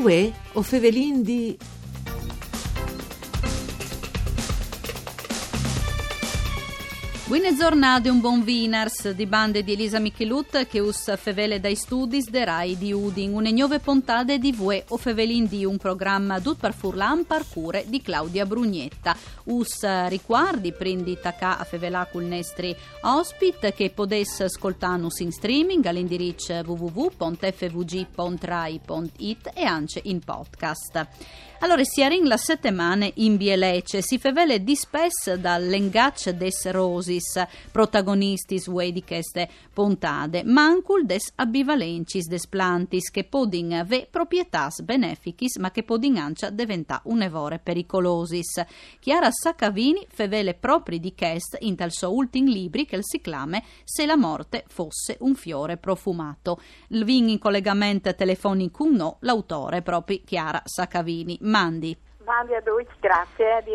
Uè, o fevelin di... Buone giornate, un buon Wieners di bande di Elisa Michelut che us fevele dai studi de Rai di Udin, une nuove puntate di Vue o fevelin di un programma dut per furlan parcure di Claudia Brugnetta. Us ricordi prendi tacà a fevelà col nestri ospit che podes ascoltanus in streaming all'indirizzo www.fvg.rai.it e anche in podcast. Allora, si arin la settimana in Bielece, si fevele dispes dall'engaccio des rosis, protagonistis uei di queste puntate, mancul des abivalencis des plantis, che podin ave proprietas beneficis, ma che podin ancia diventa un'evore pericolosis. Chiara Saccavini fevele propri di chest in tal suo ultim libri che si clame Se la morte fosse un fiore profumato. Il vin in collegamento telefonico no, l'autore proprio Chiara Saccavini. Mandi. Mandi a tutti, grazie di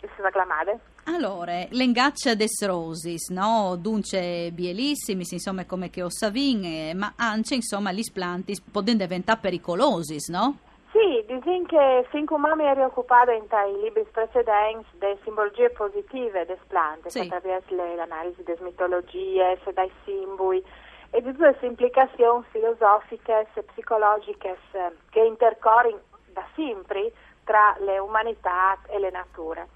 essere acclamate. Allora, l'engaccia des rosis, no? Dunque bielissimi, insomma, come che ho savin, eh, ma anche, insomma, gli planti possono diventare pericolosi, no? Sì, dicono che fin come mi ero occupata in tai libri precedenti delle simbologie positive delle planti, Sì. attraverso l'analisi delle mitologie, dai simboli e di tutte le implicazioni filosofiche e psicologiche che intercorrono da sempre tra le umanità e le nature.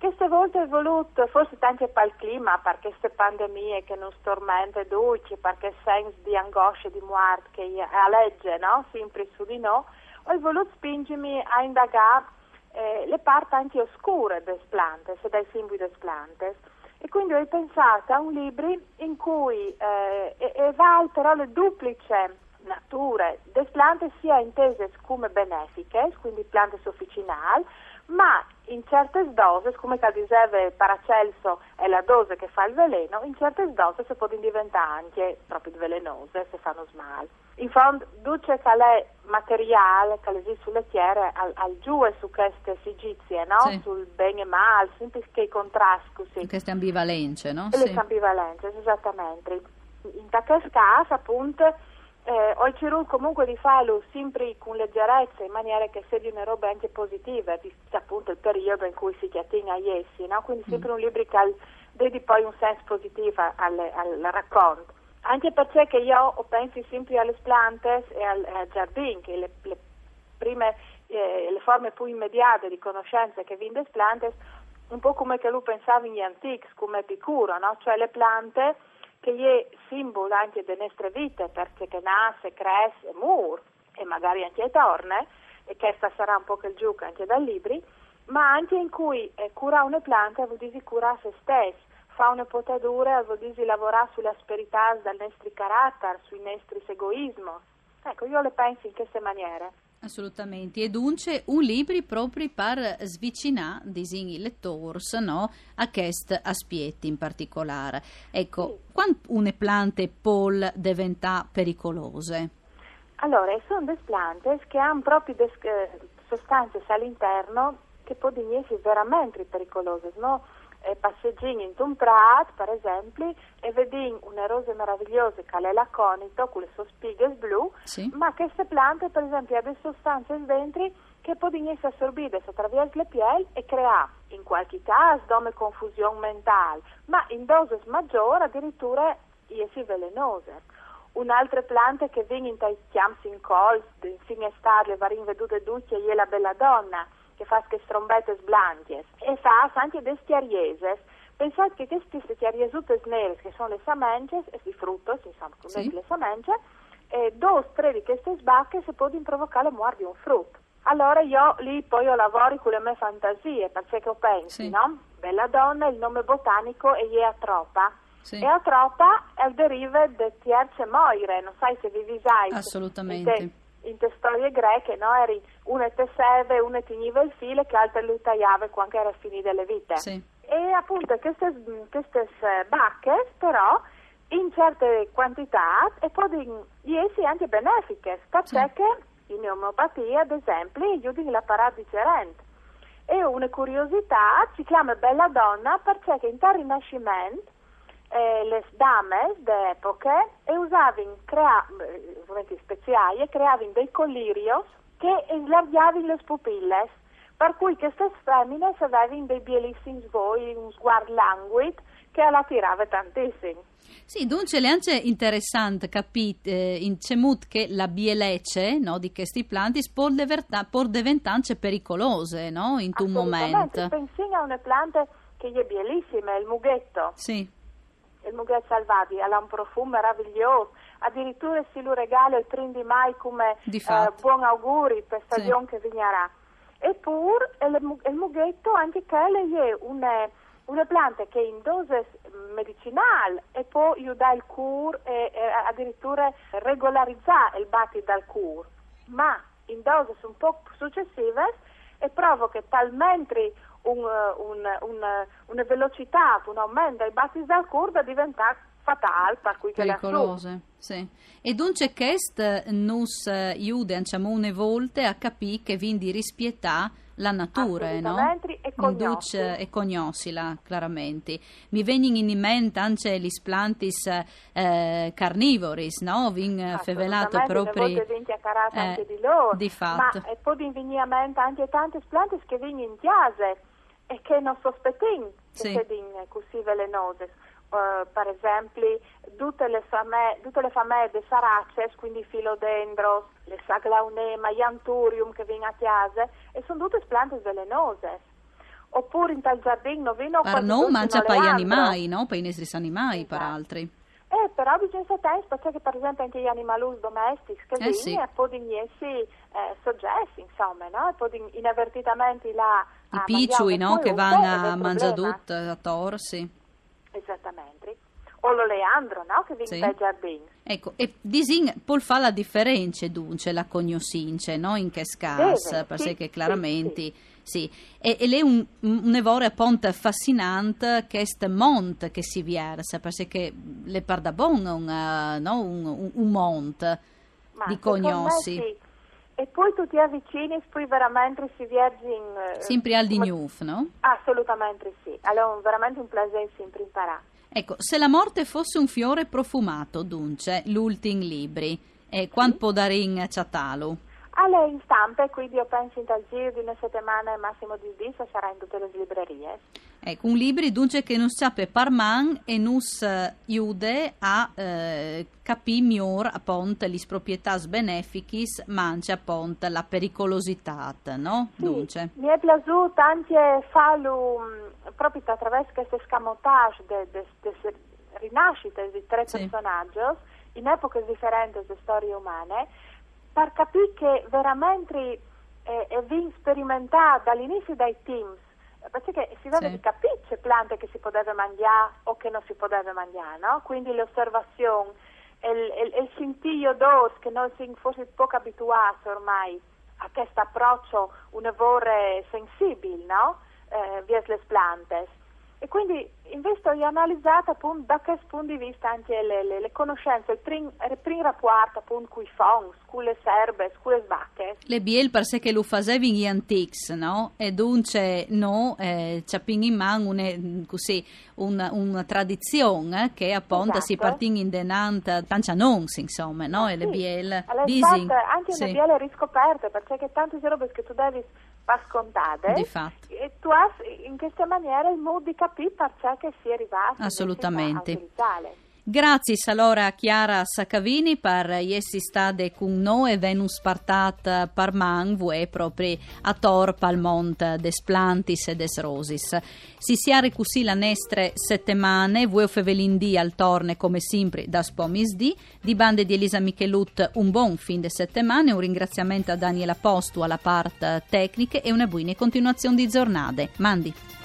Queste volte è voluto, forse anche per il clima, per queste pandemie che non stormente tutti, perché senso di angoscia e di morte che allegge no? sempre su di noi, ho voluto spingermi a indagare eh, le parti anche oscure delle piante, dai simboli delle piante. E quindi ho pensato a un libro in cui eh, va le duplice nature delle piante sia intese come benefiche, quindi piante officinali, ma in certe dose, come diceva Paracelso è la dose che fa il veleno, in certe dose si possono diventare anche proprio velenose se fanno male. In fondo, duce che materiale che esiste sulle terre al, al giù e su queste sigizie, no? Sì. Sul bene e sempre che i contrasti, sì. Queste ambivalenze, no? E le Sì. ambivalenze, esattamente. In questo caso, appunto, eh, ho cercato comunque di farlo sempre con leggerezza, in maniera che sia di una roba anche positiva, visto appunto il periodo in cui si chiatina a essi, no? Quindi sempre un libro che dedi poi un senso positivo al, al racconto. Anche perché che io ho pensi sempre alle piante e al, al giardino, che le, le prime, eh, le forme più immediate di conoscenza che vin des plantes, un po' come che lui pensava in gli antichi, come Epicuro, no? Cioè le plante che è simbolo anche delle nostre vite, perché nasce, cresce, mur e magari anche torne, e questa sarà un po' che il gioco anche dai libri, ma anche in cui eh, cura una pianta vuol dire cura se stesso, fa una potatura vuol dire lavorare sulle asperità del nostro carattere, sui nostri egoismi. Ecco, io le penso in queste maniere. Assolutamente, e dunque un libro proprio per svicinare disegni lettori no? a questi aspetti in particolare. Ecco, quando une plante pol diventa pericolose? Allora, sono delle piante che hanno proprio delle eh, sostanze all'interno che possono essere veramente pericolose, no? Passeggini in un prato, per esempio, e vedi una rosa meravigliosa che è l'aconito con le sue spighe blu, Sì. ma queste piante, per esempio, hanno sostanze dentro che possono essere assorbite attraverso le piel e creare, in qualche caso, come confusione mentale, ma in dose maggiori addirittura essere velenose. Un'altra pianta che viene in tai chiamsi in col, in fine estate, le varie vedute ducce, è la bella che fa che strombette sblanche, e fa anche delle stiarieses. Pensate che queste stiariesute nere, che sono le samences, e i fruttos, insomma, come Sì. le samences, e due o tre di queste sbacche si possono provocare la morte di un frutto. Allora io lì poi io lavoro con le mie fantasie, perché che pensi, Sì. no? Bella donna, il nome botanico è Eatropa. Sì. E Atropa è il deriva del tierce moire, non sai se vi visai. Assolutamente. In te, storie greche, no? Eri una te serve, una ti niva il filo, che altre lui tagliava quando era finita le vite. Sì. E appunto queste, queste eh, bacche però in certe quantità e possono essere anche benefiche, perché Sì. in omeopatia ad esempio aiutano l'apparato digerente. E una curiosità si chiama Bella Donna perché in tal Rinascimento eh, le dame d'epoche e usavano crea, ovviamente speciali, creavano dei collirios che slargiavano le pupille, per cui queste femmine avevano dei bellissimi svoi, un sguardo languid, che la tirava tantissimo. Sì, dunque è anche interessante capire eh, in cemut che la bielece no, di questi planti può, può diventare pericolose no, in un momento. Pensi a una pianta che è bellissima, il mughetto. Sì. Il mughetto salvati, ha un profumo meraviglioso. Addirittura si lo regala il 3 di mai come eh, buon auguri per stagione sì. che vignerà. Eppure il, il mughetto anche quello è un una pianta che in dose medicinale e poi aiuta il cur e, e addirittura regolarizzare il battito del cur, ma in dose un po' successive e provoca talmente un, un, un, una velocità, un aumento dei battiti del cur da diventare fatale per cui pericolose. Sì. E dunque questo nos aiuta diciamo, una volta a capire che vindi rispietà la natura, no? E cognosci. e cognoscila, chiaramente. Mi vengono in mente anche gli splantis eh, carnivoris, no? Vin fevelato proprio... Eh, anche di loro. Di fatto. Ma e poi mi vengono in mente anche tanti splantis che vengono in chiase e che non sospettiamo sì. che siano così velenose Uh, per esempio tutte le famiglie, tutte le famiglie di Saraces, quindi Filodendros, le Saglaunema, Ianturium che vengono a chiesa e sono tutte piante velenose. Oppure in tal giardino vino Per non mangia per gli animali, no? Per i nostri animali, esatto. per altri. Eh, però bisogna sapere perché per esempio anche gli animali domestici che eh, sì. possono essere eh, soggetti, insomma, no? E possono inavvertitamente là I picciui, no? Che vanno a mangiare tutto, a torsi. Esattamente. O lo Leandro, no? Che vince sì. il giardino. Ecco, e disin pol fa la differenza dunque la cognosince, no? In che scas, perché sì, chiaramente... Sì, sì. E, e lei un, un evore ponte fascinante che è mont che si versa, perché le parda bon un, uh, no? un, un, un mont Ma di cognossi. Sì. E poi tu ti avvicini e poi veramente si viaggi in... Uh, sempre al di Newf, no? Assolutamente sì. Allora veramente un piacere sempre imparare. Ecco, se la morte fosse un fiore profumato, dunque, l'ultim libri, eh, quanto può dare in ciatalo? Alle in stampa, quindi io penso in tal giro di una settimana e massimo di dì sarà in tutte le librerie. Ecco, un libro dunque che non sape parman e nus iude a eh, capì miglior appunto le proprietà beneficis mangia appunto la pericolosità, no? Sì, dunque. Mi è piaciuto anche farlo mm, proprio attraverso questo scamotage delle de, de rinascite di tre sì. personaggi in epoche differenti delle storie umane per capire che veramente eh, è sperimentato dall'inizio dei teams perché si vede sì. capire c'è piante che si poteva mangiare o che non si poteva mangiare, no? Quindi l'osservazione, il, il, il sentiglio d'os che noi siamo forse poco abituati ormai a questo approccio un evore sensibile, no? Eh, via le piante. E quindi in questo ho analizzato appunto da questo punto di vista anche le, le, le conoscenze, il primo prim rapporto appunto con i fons, con le serbe, con le svacche. Le biel per sé che lo facevano gli antichi, no? E dunque no, eh, c'è in mano una, così, una, una tradizione che appunto esatto. si partiva in denanta pancia non, insomma, no? E le biel... Anche sì. le biele riscoperte, perché tante robe che tu devi per scontate. Di fatto. E tu hai in questa maniera il modo di capire perché si è arrivati Assolutamente. Grazie allora a Chiara Saccavini per essere stata con noi e Venus partat per mangue proprio a Torpa al Monte des Plantis e des Rosis. Si sia così la nestre settimane, voi fevelindì al torne come sempre da Spomisdì, di bande di Elisa Michelut un buon fin de settimane, un ringraziamento a Daniela Postu alla parte tecnica e una buona continuazione di giornate. Mandi.